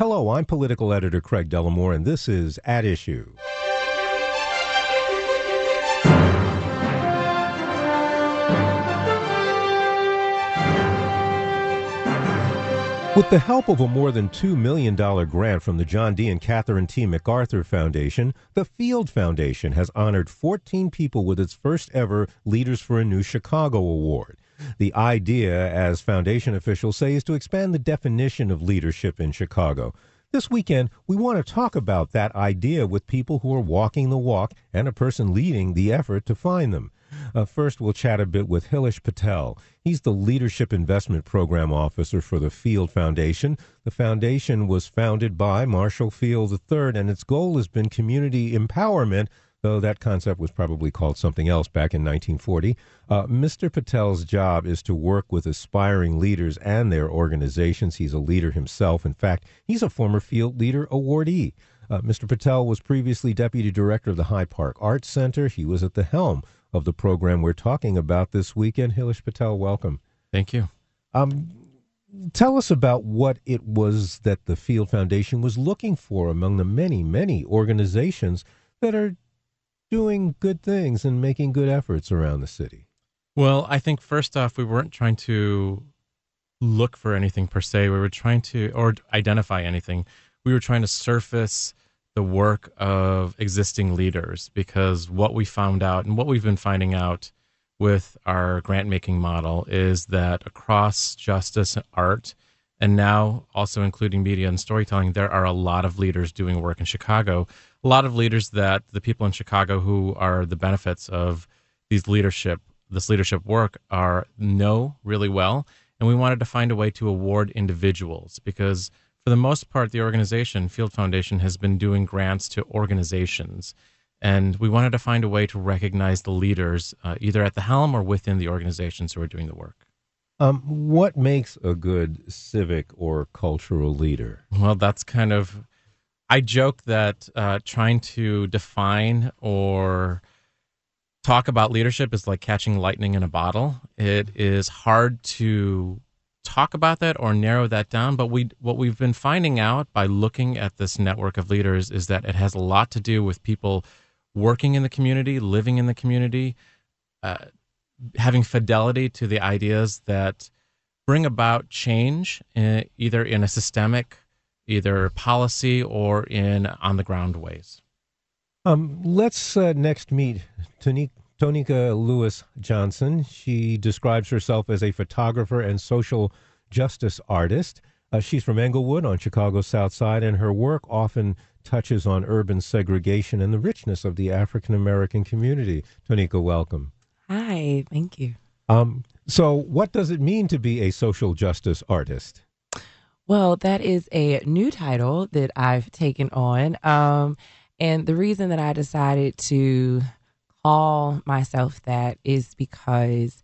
Hello, I'm political editor Craig Dellimore, and this is At Issue. With the help of a more than $2 million grant from the John D. and Catherine T. MacArthur Foundation, the Field Foundation has honored 14 people with its first ever Leaders for a New Chicago Award. The idea, as foundation officials say, is to expand the definition of leadership in Chicago. This weekend, we want to talk about that idea with people who are walking the walk and a person leading the effort to find them. Uh, first, we'll chat a bit with Hilesh Patel. He's the Leadership Investment Program Officer for the Field Foundation. The foundation was founded by Marshall Field III, and its goal has been community empowerment, though that concept was probably called something else back in 1940. Uh, Mr. Patel's job is to work with aspiring leaders and their organizations. He's a leader himself. In fact, he's a former Field Leader awardee. Uh, Mr. Patel was previously deputy director of the Hyde Park Arts Center. He was at the helm of the program we're talking about this weekend. Hilesh Patel, welcome. Thank you. Um, tell us about what it was that the Field Foundation was looking for among the many, many organizations that are doing good things and making good efforts around the city. Well, I think first off, we weren't trying to look for anything per se. We were trying to, or identify anything. We were trying to surface the work of existing leaders because what we found out and what we've been finding out with our grant making model is that across justice and art and now also including media and storytelling there are a lot of leaders doing work in chicago a lot of leaders that the people in chicago who are the benefits of these leadership this leadership work are know really well and we wanted to find a way to award individuals because for the most part, the organization, Field Foundation, has been doing grants to organizations. And we wanted to find a way to recognize the leaders, uh, either at the helm or within the organizations who are doing the work. Um, what makes a good civic or cultural leader? Well, that's kind of. I joke that uh, trying to define or talk about leadership is like catching lightning in a bottle. It is hard to talk about that or narrow that down but we what we've been finding out by looking at this network of leaders is that it has a lot to do with people working in the community living in the community uh, having fidelity to the ideas that bring about change in, uh, either in a systemic either policy or in on the ground ways um, let's uh, next meet Tanika Tonika Lewis Johnson. She describes herself as a photographer and social justice artist. Uh, she's from Englewood on Chicago's South Side, and her work often touches on urban segregation and the richness of the African American community. Tonika, welcome. Hi, thank you. Um, so, what does it mean to be a social justice artist? Well, that is a new title that I've taken on. Um, and the reason that I decided to call myself that is because,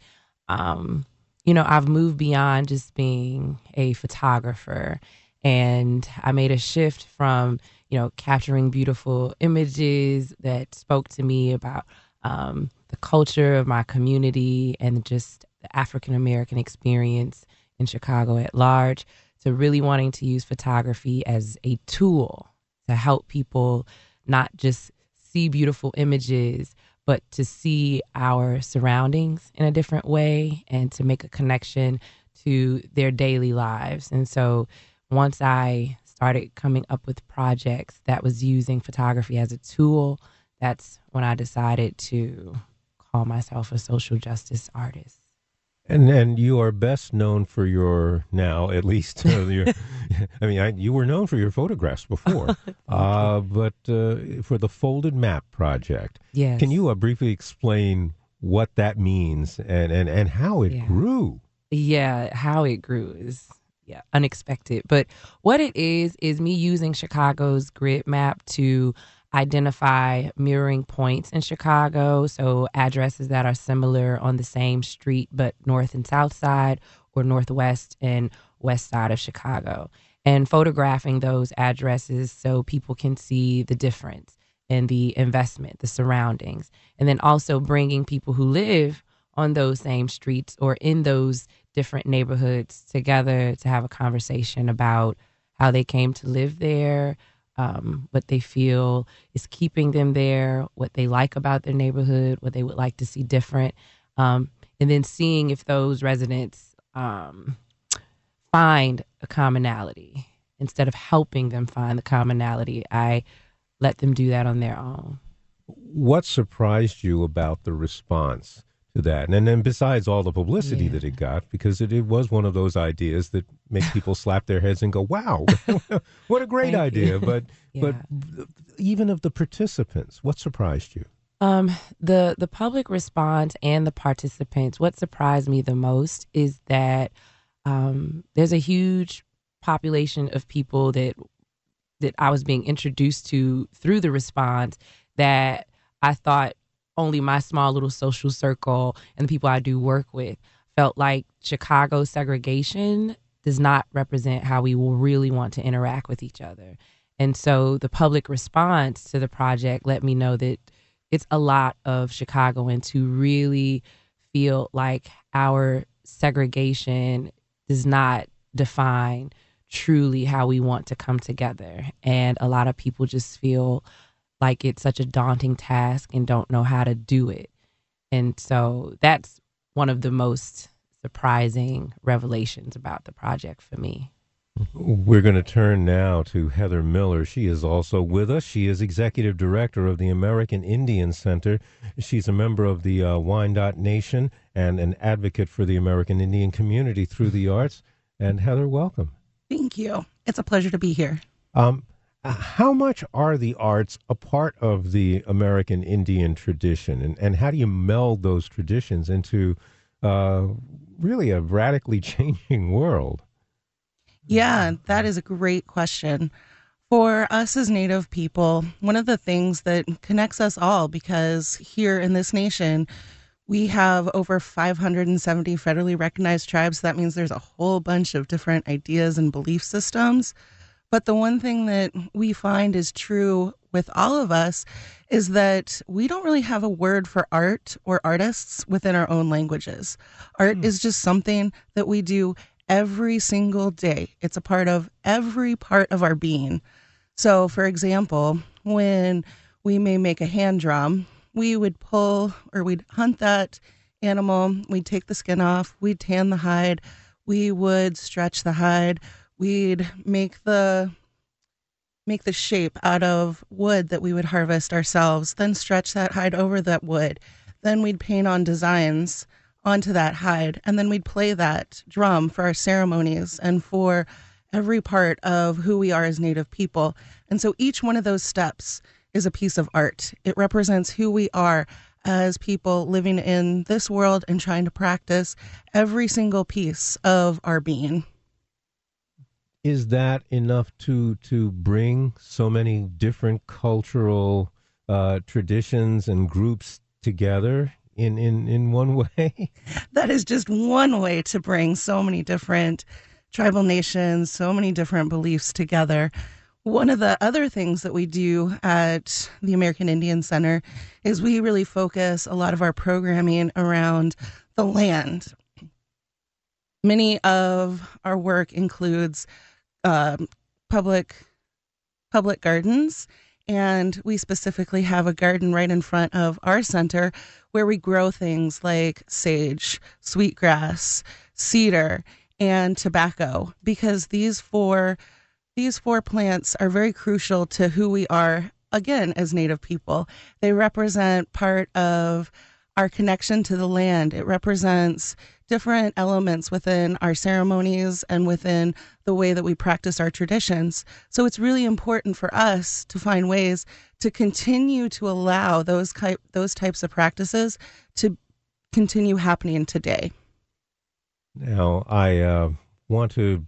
um, you know, I've moved beyond just being a photographer and I made a shift from, you know, capturing beautiful images that spoke to me about um, the culture of my community and just the African American experience in Chicago at large to really wanting to use photography as a tool to help people not just see beautiful images, but to see our surroundings in a different way and to make a connection to their daily lives. And so once I started coming up with projects that was using photography as a tool, that's when I decided to call myself a social justice artist. And and you are best known for your now, at least. Uh, your, I mean, I, you were known for your photographs before, uh, but uh, for the Folded Map project. Yes. Can you uh, briefly explain what that means and and and how it yeah. grew? Yeah, how it grew is yeah, unexpected. But what it is is me using Chicago's grid map to identify mirroring points in Chicago, so addresses that are similar on the same street but north and south side or northwest and west side of Chicago. And photographing those addresses so people can see the difference in the investment, the surroundings, and then also bringing people who live on those same streets or in those different neighborhoods together to have a conversation about how they came to live there, um, what they feel is keeping them there, what they like about their neighborhood, what they would like to see different, um, and then seeing if those residents um, find a commonality instead of helping them find the commonality. I let them do that on their own. What surprised you about the response? That. And then besides all the publicity yeah. that it got, because it, it was one of those ideas that make people slap their heads and go, "Wow, what a great Thank idea!" But yeah. but even of the participants, what surprised you? Um, the the public response and the participants. What surprised me the most is that um, there's a huge population of people that that I was being introduced to through the response that I thought only my small little social circle and the people I do work with felt like Chicago segregation does not represent how we will really want to interact with each other. And so the public response to the project let me know that it's a lot of Chicagoans who really feel like our segregation does not define truly how we want to come together. And a lot of people just feel like it's such a daunting task and don't know how to do it. And so that's one of the most surprising revelations about the project for me. We're going to turn now to Heather Miller. She is also with us. She is executive director of the American Indian Center. She's a member of the uh, Wyandotte Nation and an advocate for the American Indian community through the arts. And Heather, welcome. Thank you. It's a pleasure to be here. Um, how much are the arts a part of the American Indian tradition, and, and how do you meld those traditions into uh, really a radically changing world? Yeah, that is a great question. For us as Native people, one of the things that connects us all, because here in this nation, we have over 570 federally recognized tribes. That means there's a whole bunch of different ideas and belief systems. But the one thing that we find is true with all of us is that we don't really have a word for art or artists within our own languages. Art mm. is just something that we do every single day, it's a part of every part of our being. So, for example, when we may make a hand drum, we would pull or we'd hunt that animal, we'd take the skin off, we'd tan the hide, we would stretch the hide we'd make the make the shape out of wood that we would harvest ourselves, then stretch that hide over that wood. Then we'd paint on designs onto that hide, and then we'd play that drum for our ceremonies and for every part of who we are as Native people. And so each one of those steps is a piece of art. It represents who we are as people living in this world and trying to practice every single piece of our being is that enough to to bring so many different cultural uh, traditions and groups together in, in, in one way? That is just one way to bring so many different tribal nations, so many different beliefs together. One of the other things that we do at the American Indian Center is we really focus a lot of our programming around the land. Many of our work includes um, public public gardens and we specifically have a garden right in front of our center where we grow things like sage, sweetgrass, cedar, and tobacco because these four these four plants are very crucial to who we are again as native people. They represent part of our connection to the land. It represents different elements within our ceremonies and within the way that we practice our traditions. So it's really important for us to find ways to continue to allow those type, those types of practices to continue happening today. Now, I uh, want to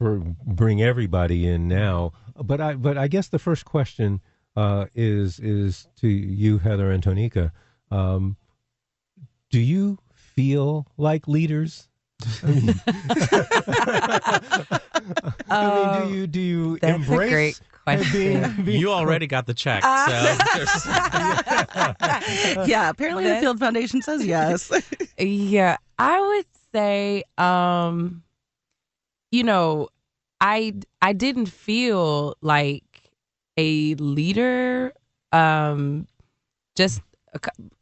bring everybody in now. But I but I guess the first question uh, is is to you, Heather and Tonika. Um, do you feel like leaders? I mean, I mean, do you do you That's a great question. being, being You already got the check. Ah. So yeah, apparently the Field Foundation says yes. Yeah, I would say, um, you know, I I didn't feel like a leader. Um, just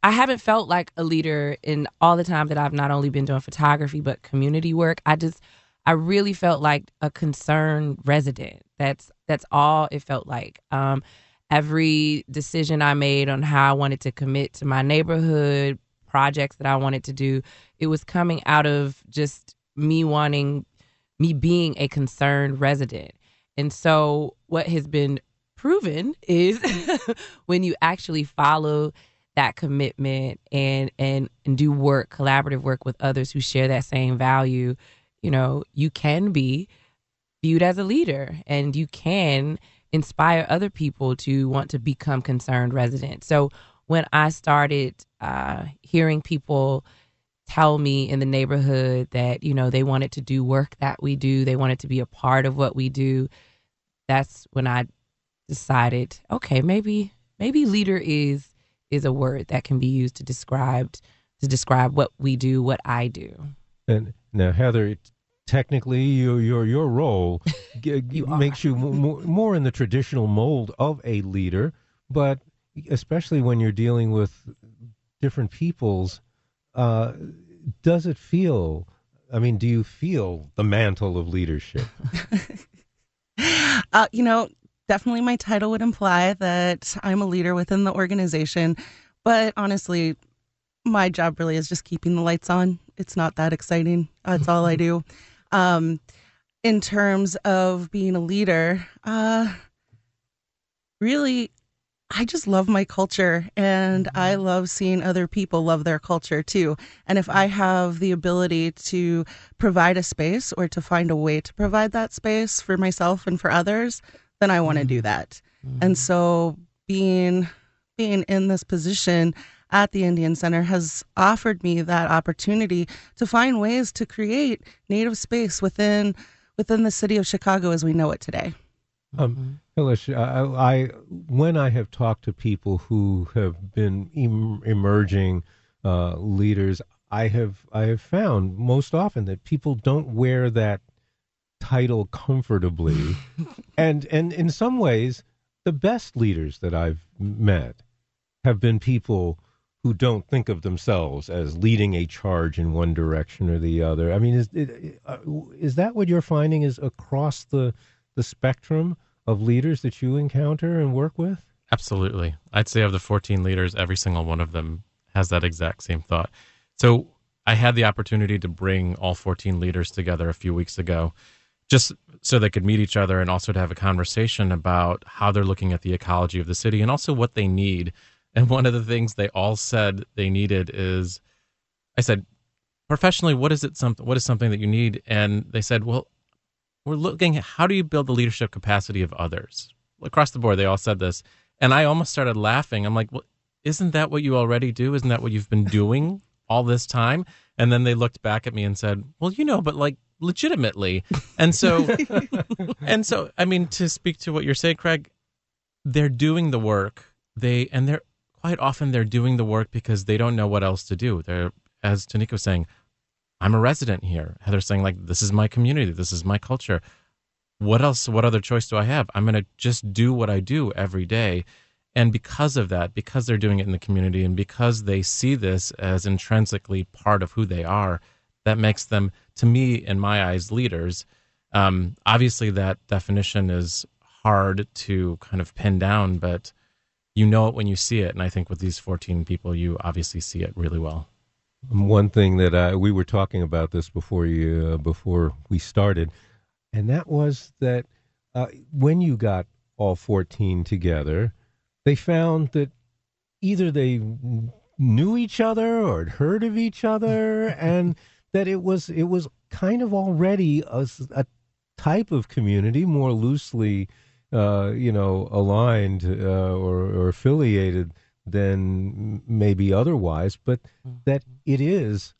I haven't felt like a leader in all the time that I've not only been doing photography but community work. I just I really felt like a concerned resident. That's that's all it felt like. Um, every decision I made on how I wanted to commit to my neighborhood projects that I wanted to do, it was coming out of just me wanting me being a concerned resident. And so what has been proven is when you actually follow that commitment and and and do work collaborative work with others who share that same value you know you can be viewed as a leader and you can inspire other people to want to become concerned residents. So when i started uh, hearing people tell me in the neighborhood that you know they wanted to do work that we do they wanted to be a part of what we do that's when i decided okay maybe maybe leader is is a word that can be used to describe to describe what we do, what I do. And now, Heather, technically, your your your role g- g- makes you more, more in the traditional mold of a leader, but especially when you're dealing with different peoples, uh, does it feel? I mean, do you feel the mantle of leadership? uh, you know, definitely my title would imply that I'm a leader within the organization. But honestly, my job really is just keeping the lights on. It's not that exciting. That's all I do. Um, in terms of being a leader, uh, really, I just love my culture and I love seeing other people love their culture too. And if I have the ability to provide a space or to find a way to provide that space for myself and for others, then I want to do that. And so being being in this position at the Indian Center has offered me that opportunity to find ways to create native space within within the city of Chicago as we know it today. Um, Hilesh, I, I when I have talked to people who have been em- emerging uh, leaders, I have I have found most often that people don't wear that title comfortably, and and in some ways, the best leaders that I've met have been people who don't think of themselves as leading a charge in one direction or the other. I mean, is it, uh, is that what you're finding is across the the spectrum of leaders that you encounter and work with? Absolutely. I'd say of the 14 leaders, every single one of them has that exact same thought. So I had the opportunity to bring all 14 leaders together a few weeks ago just so they could meet each other and also to have a conversation about how they're looking at the ecology of the city and also what they need. And one of the things they all said they needed is I said, professionally, what is it something what is something that you need? And they said, Well, we're looking at how do you build the leadership capacity of others? Across the board, they all said this. And I almost started laughing. I'm like, well, isn't that what you already do? Isn't that what you've been doing all this time? And then they looked back at me and said, well, you know, but like legitimately. And so, and so, I mean, to speak to what you're saying, Craig, they're doing the work. They, and they're quite often they're doing the work because they don't know what else to do. They're, as Tonika was saying, I'm a resident here. Heather's saying, like, this is my community. This is my culture. What else? What other choice do I have? I'm going to just do what I do every day. And because of that, because they're doing it in the community and because they see this as intrinsically part of who they are, that makes them, to me, in my eyes, leaders. Um, obviously, that definition is hard to kind of pin down, but you know it when you see it. And I think with these 14 people, you obviously see it really well. One thing that I, we were talking about this before you uh, before we started, and that was that uh, when you got all 14 together, they found that either they knew each other or had heard of each other, and that it was it was kind of already a, a type of community, more loosely, uh, you know, aligned uh, or, or affiliated than maybe otherwise, but that it is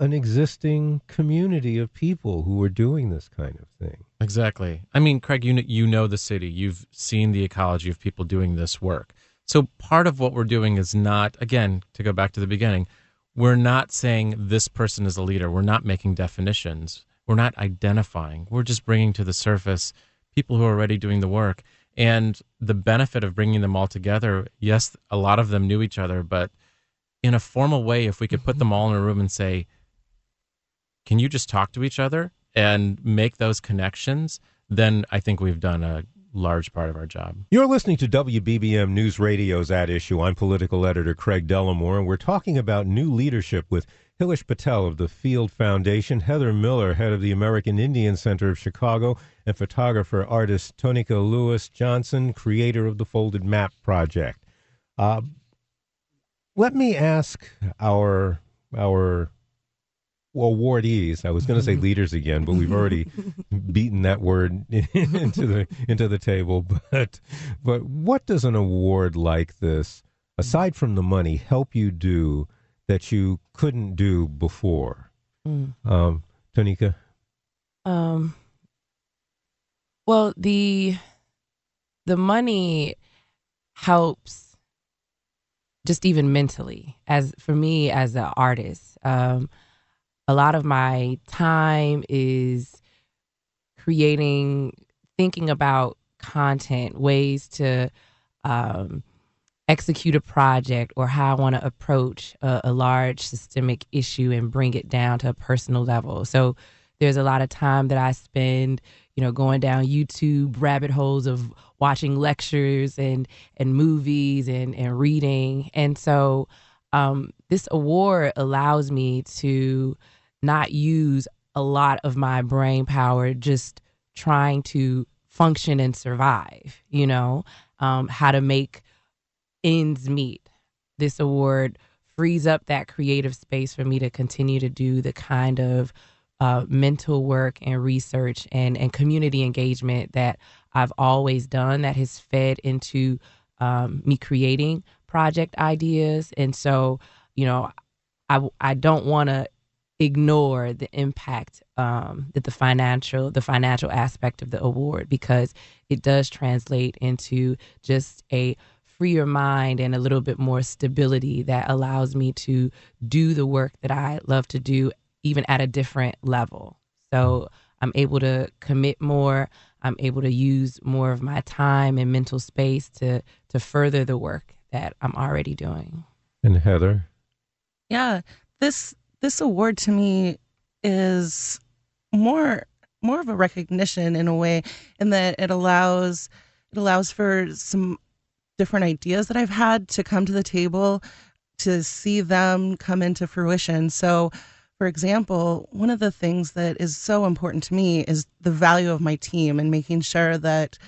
an existing community of people who are doing this kind of thing. Exactly. I mean, Craig, you you know the city. You've seen the ecology of people doing this work. So part of what we're doing is not, again, to go back to the beginning, we're not saying this person is a leader. We're not making definitions. We're not identifying. We're just bringing to the surface people who are already doing the work. And the benefit of bringing them all together, yes, a lot of them knew each other, but in a formal way, if we could put them mm-hmm. all in a room and say, can you just talk to each other and make those connections? Then I think we've done a large part of our job. You're listening to WBBM News Radio's At Issue. I'm political editor Craig Dellimore, and we're talking about new leadership with Hilesh Patel of the Field Foundation, Heather Miller, head of the American Indian Center of Chicago, and photographer artist Tonika Lewis Johnson, creator of the Folded Map Project. Uh, let me ask our our awardees. I was going to say leaders again, but we've already beaten that word into the into the table. But but what does an award like this, aside from the money, help you do that you couldn't do before? Mm. Um, Tonika. Um. Well, the the money helps just even mentally as for me as an artist um, a lot of my time is creating, thinking about content, ways to um, execute a project, or how I want to approach a, a large systemic issue and bring it down to a personal level. So there's a lot of time that I spend, you know, going down YouTube rabbit holes of watching lectures and and movies and and reading. And so um, this award allows me to not use a lot of my brain power just trying to function and survive, you know, um, how to make ends meet. This award frees up that creative space for me to continue to do the kind of uh, mental work and research and, and community engagement that I've always done that has fed into um, me creating project ideas. And so, you know, I, I don't want to ignore the impact um, that the financial the financial aspect of the award because it does translate into just a freer mind and a little bit more stability that allows me to do the work that I love to do even at a different level. So I'm able to commit more. I'm able to use more of my time and mental space to to further the work that I'm already doing. And Heather, yeah, this this award to me is more more of a recognition in a way in that it allows it allows for some different ideas that I've had to come to the table to see them come into fruition. So for example, one of the things that is so important to me is the value of my team and making sure that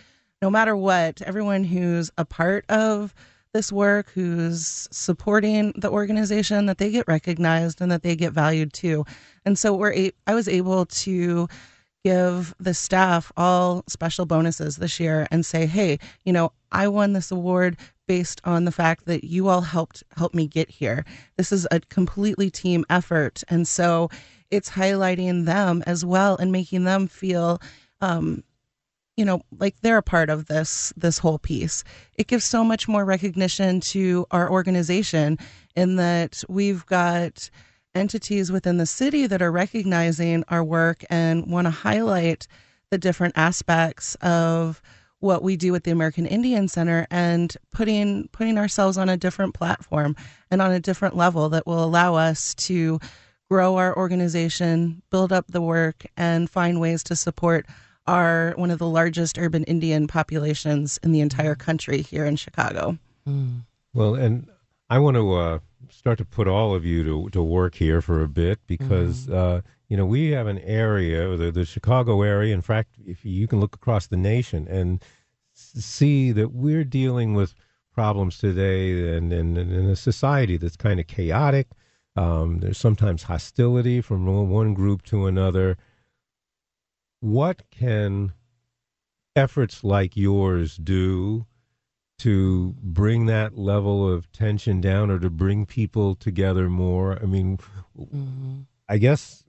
no matter what, everyone who's a part of this work, who's supporting the organization, that they get recognized and that they get valued too. And so we're a- I was able to give the staff all special bonuses this year and say, hey, you know, I won this award based on the fact that you all helped help me get here. This is a completely team effort, and so it's highlighting them as well and making them feel um, you know like they're a part of this this whole piece. It gives so much more recognition to our organization in that we've got entities within the city that are recognizing our work and want to highlight the different aspects of what we do at the American Indian Center and putting putting ourselves on a different platform and on a different level that will allow us to grow our organization, build up the work and find ways to support are one of the largest urban Indian populations in the entire country here in Chicago. Mm. Well, and I want to uh, start to put all of you to, to work here for a bit because, mm. uh, you know, we have an area, the, the Chicago area. In fact, if you can look across the nation and see that we're dealing with problems today and in a society that's kind of chaotic. Um, there's sometimes hostility from one group to another what can efforts like yours do to bring that level of tension down or to bring people together more? I mean, mm-hmm. I guess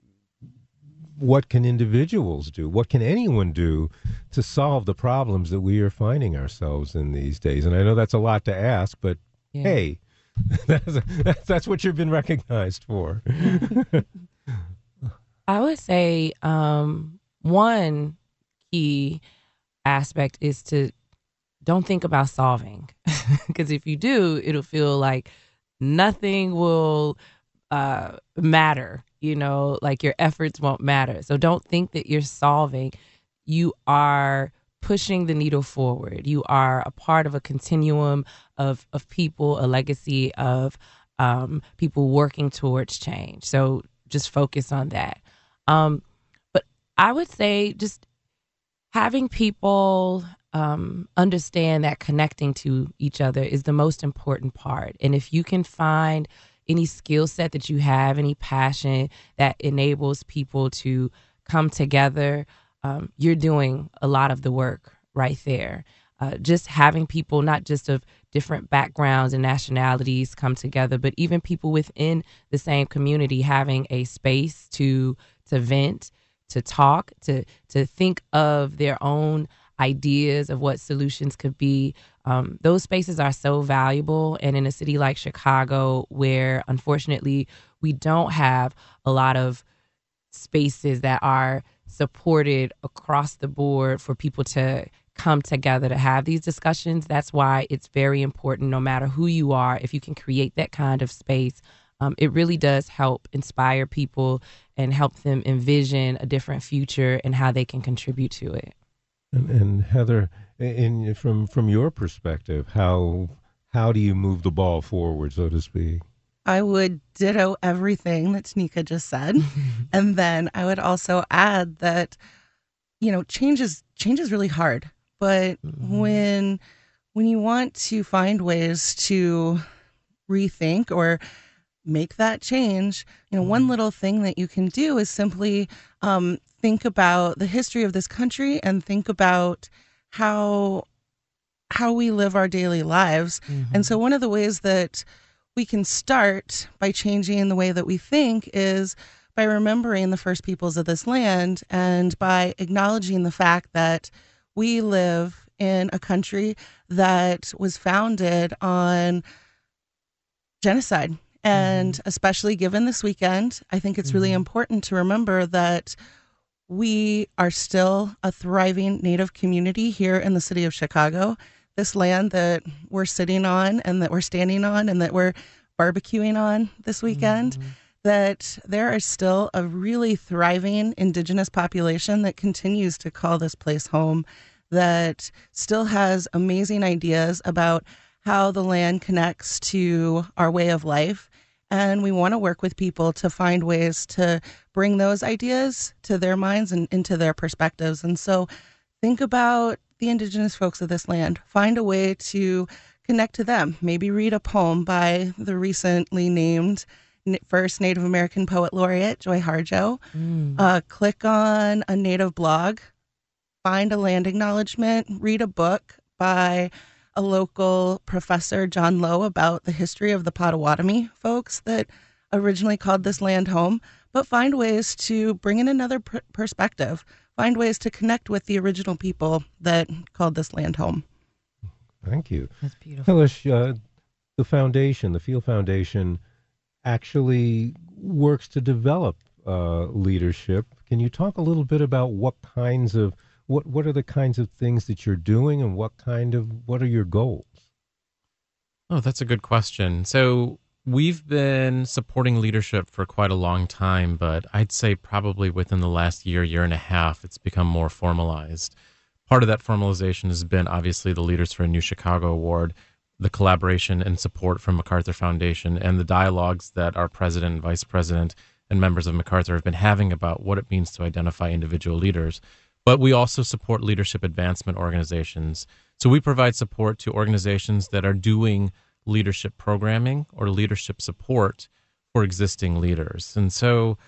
what can individuals do? What can anyone do to solve the problems that we are finding ourselves in these days? And I know that's a lot to ask, but yeah. hey, that's, that's what you've been recognized for. I would say um, one key aspect is to don't think about solving because if you do it'll feel like nothing will uh, matter you know like your efforts won't matter. So don't think that you're solving. You are pushing the needle forward. You are a part of a continuum of of people a legacy of um, people working towards change. So just focus on that. Um, i would say just having people um, understand that connecting to each other is the most important part. And if you can find any skill set that you have, any passion that enables people to come together, um, you're doing a lot of the work right there. Uh, just having people, not just of different backgrounds and nationalities, come together, but even people within the same community having a space to to vent, to talk, to to think of their own ideas of what solutions could be. Um, those spaces are so valuable. And in a city like Chicago, where unfortunately we don't have a lot of spaces that are supported across the board for people to come together to have these discussions, that's why it's very important, no matter who you are, if you can create that kind of space. Um, it really does help inspire people and help them envision a different future and how they can contribute to it. And, and Heather, in from from your perspective, how how do you move the ball forward, so to speak? I would ditto everything that Tonika just said, and then I would also add that you know change is change is really hard, but mm-hmm. when when you want to find ways to rethink or make that change, you know, one mm-hmm. little thing that you can do is simply um, think about the history of this country and think about how how we live our daily lives. Mm-hmm. And so one of the ways that we can start by changing the way that we think is by remembering the first peoples of this land and by acknowledging the fact that we live in a country that was founded on genocide and mm-hmm. especially given this weekend, I think it's mm-hmm. really important to remember that we are still a thriving Native community here in the city of Chicago. This land that we're sitting on and that we're standing on and that we're barbecuing on this weekend, mm-hmm. that there is still a really thriving indigenous population that continues to call this place home, that still has amazing ideas about how the land connects to our way of life and we want to work with people to find ways to bring those ideas to their minds and into their perspectives. And so think about the indigenous folks of this land, find a way to connect to them. Maybe read a poem by the recently named first Native American poet laureate, Joy Harjo. Mm. Uh, click on a Native blog, find a land acknowledgement, read a book by a local professor, John Lowe, about the history of the Potawatomi folks that originally called this land home, but find ways to bring in another pr- perspective, find ways to connect with the original people that called this land home. Thank you. That's beautiful. Hilesh, uh, the foundation, the Field Foundation, actually works to develop uh, leadership. Can you talk a little bit about what kinds of what what are the kinds of things that you're doing and what kind of what are your goals? Oh that's a good question. So we've been supporting leadership for quite a long time but i'd say probably within the last year year and a half it's become more formalized. Part of that formalization has been obviously the leaders for a new chicago award the collaboration and support from macarthur foundation and the dialogues that our president vice president and members of macarthur have been having about what it means to identify individual leaders but we also support leadership advancement organizations. So we provide support to organizations that are doing leadership programming or leadership support for existing leaders. And so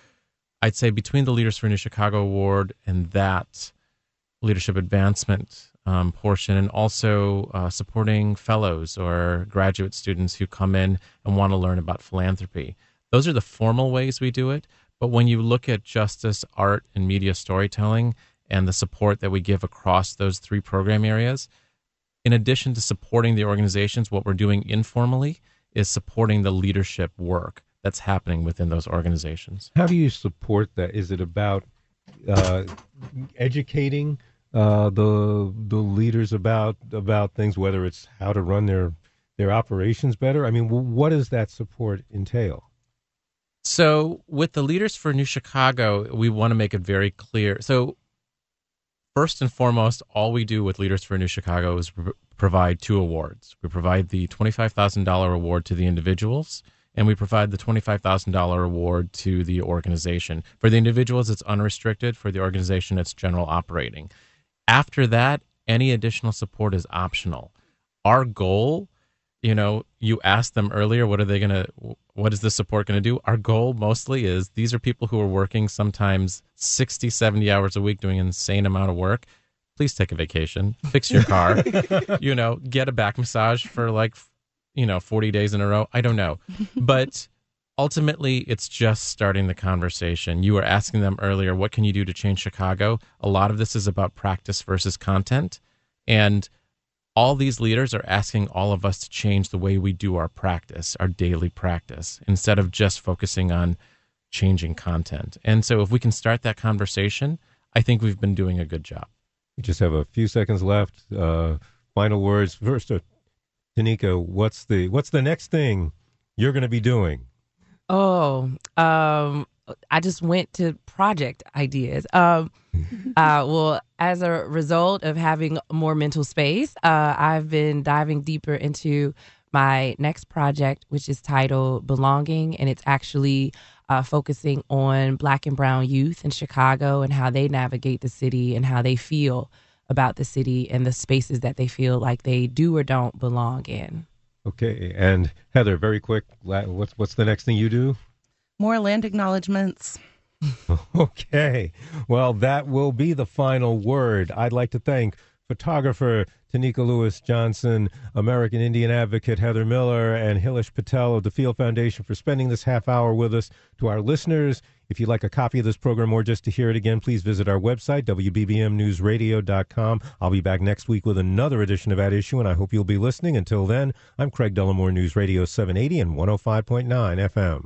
I'd say between the Leaders for New Chicago Award and that leadership advancement um, portion, and also uh, supporting fellows or graduate students who come in and want to learn about philanthropy. Those are the formal ways we do it. But when you look at justice, art, and media storytelling and the support that we give across those three program areas, in addition to supporting the organizations, what we're doing informally is supporting the leadership work that's happening within those organizations. How do you support that? Is it about uh, educating uh, the the leaders about about things, whether it's how to run their their operations better? I mean, what does that support entail? So, with the Leaders for New Chicago, we want to make it very clear. So, first and foremost, all we do with Leaders for New Chicago is provide two awards. We provide the $25,000 award to the individuals, and we provide the $25,000 award to the organization. For the individuals, it's unrestricted. For the organization, it's general operating. After that, any additional support is optional. Our goal, you know, you asked them earlier, what are they going to, what is this support going to do? Our goal mostly is these are people who are working sometimes 60, 70 hours a week doing an insane amount of work please take a vacation, fix your car, you know, get a back massage for like, you know, 40 days in a row. I don't know. But ultimately, it's just starting the conversation. You were asking them earlier, what can you do to change Chicago? A lot of this is about practice versus content. And all these leaders are asking all of us to change the way we do our practice, our daily practice, instead of just focusing on changing content. And so if we can start that conversation, I think we've been doing a good job. We just have a few seconds left. Uh, final words. First, uh, Tonika, what's the what's the next thing you're going to be doing? Oh, um, I just went to project ideas. Um, uh, well, as a result of having more mental space, uh, I've been diving deeper into my next project, which is titled Belonging, and it's actually uh, focusing on Black and Brown youth in Chicago and how they navigate the city and how they feel about the city and the spaces that they feel like they do or don't belong in. Okay, and Heather, very quick, what's what's the next thing you do? More land acknowledgments. okay, well, that will be the final word. I'd like to thank photographer Tonika Lewis Johnson, American Indian advocate Heather Miller, and Hilesh Patel of the Field Foundation for spending this half hour with us. To our listeners, if you'd like a copy of this program or just to hear it again, please visit our website, WBBMNewsRadio.com. I'll be back next week with another edition of At Issue, and I hope you'll be listening. Until then, I'm Craig Dellimore, News Radio 780 and 105.9 FM.